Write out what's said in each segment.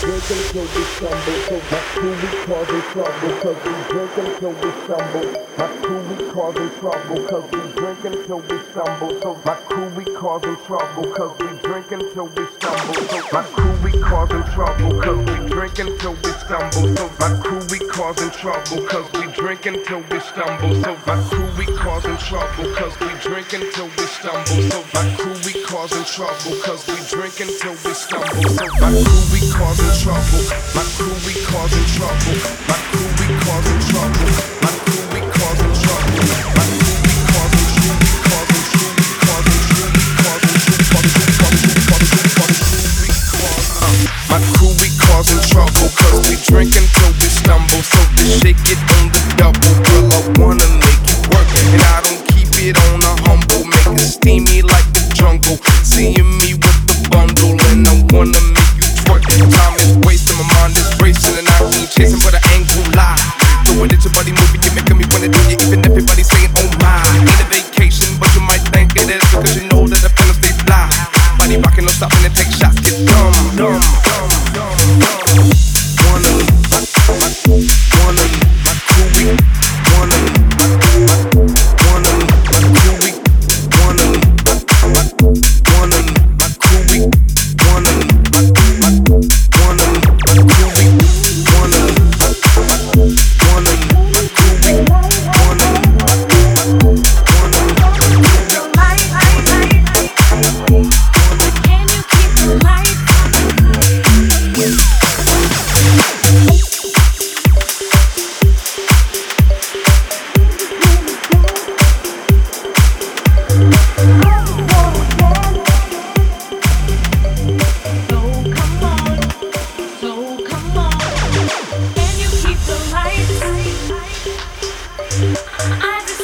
drink until we stumble. So my crew we causing trouble. Cause we drink until we stumble. We. Cause we until we stumble. So my crew we causing trouble. Cause we drink until we stumble. So my crew we causing trouble. Cause we drink until we stumble. So my crew we causing trouble. Cause we drink until we stumble. So my crew we causing trouble. Cause we drink until we stumble. So my crew we causing trouble. Cause we drink until we stumble. So my crew we causing trouble. My shake it on the double. Girl, I wanna make it work. And I don't keep it on humble. Steamy like the jungle. Seeing me with the bundle. And I wanna make you twerk. Time is wasting, my mind is racing. And I chasing, but I ain't lie. Body you're making me wanna do. Even everybody saying, oh my. Ain't a vacation, but you might think it is. Because you know that the they fly. Body rocking, no stopping and take shots. Get dumb, dumb,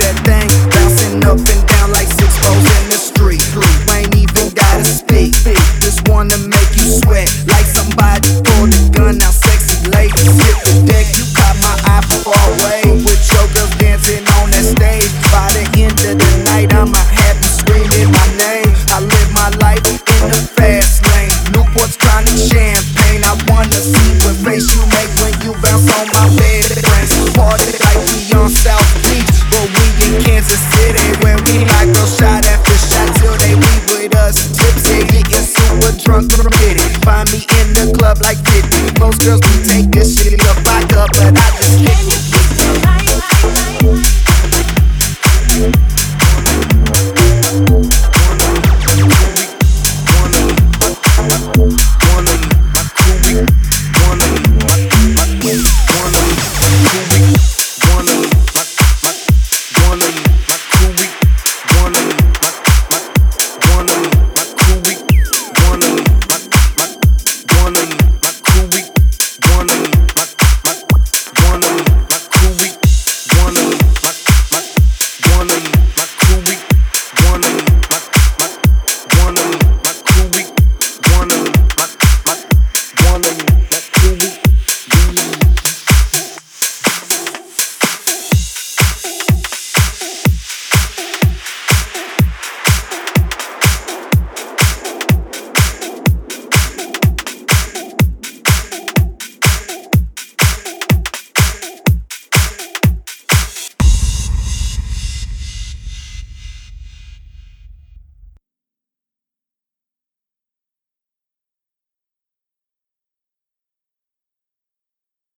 that thing.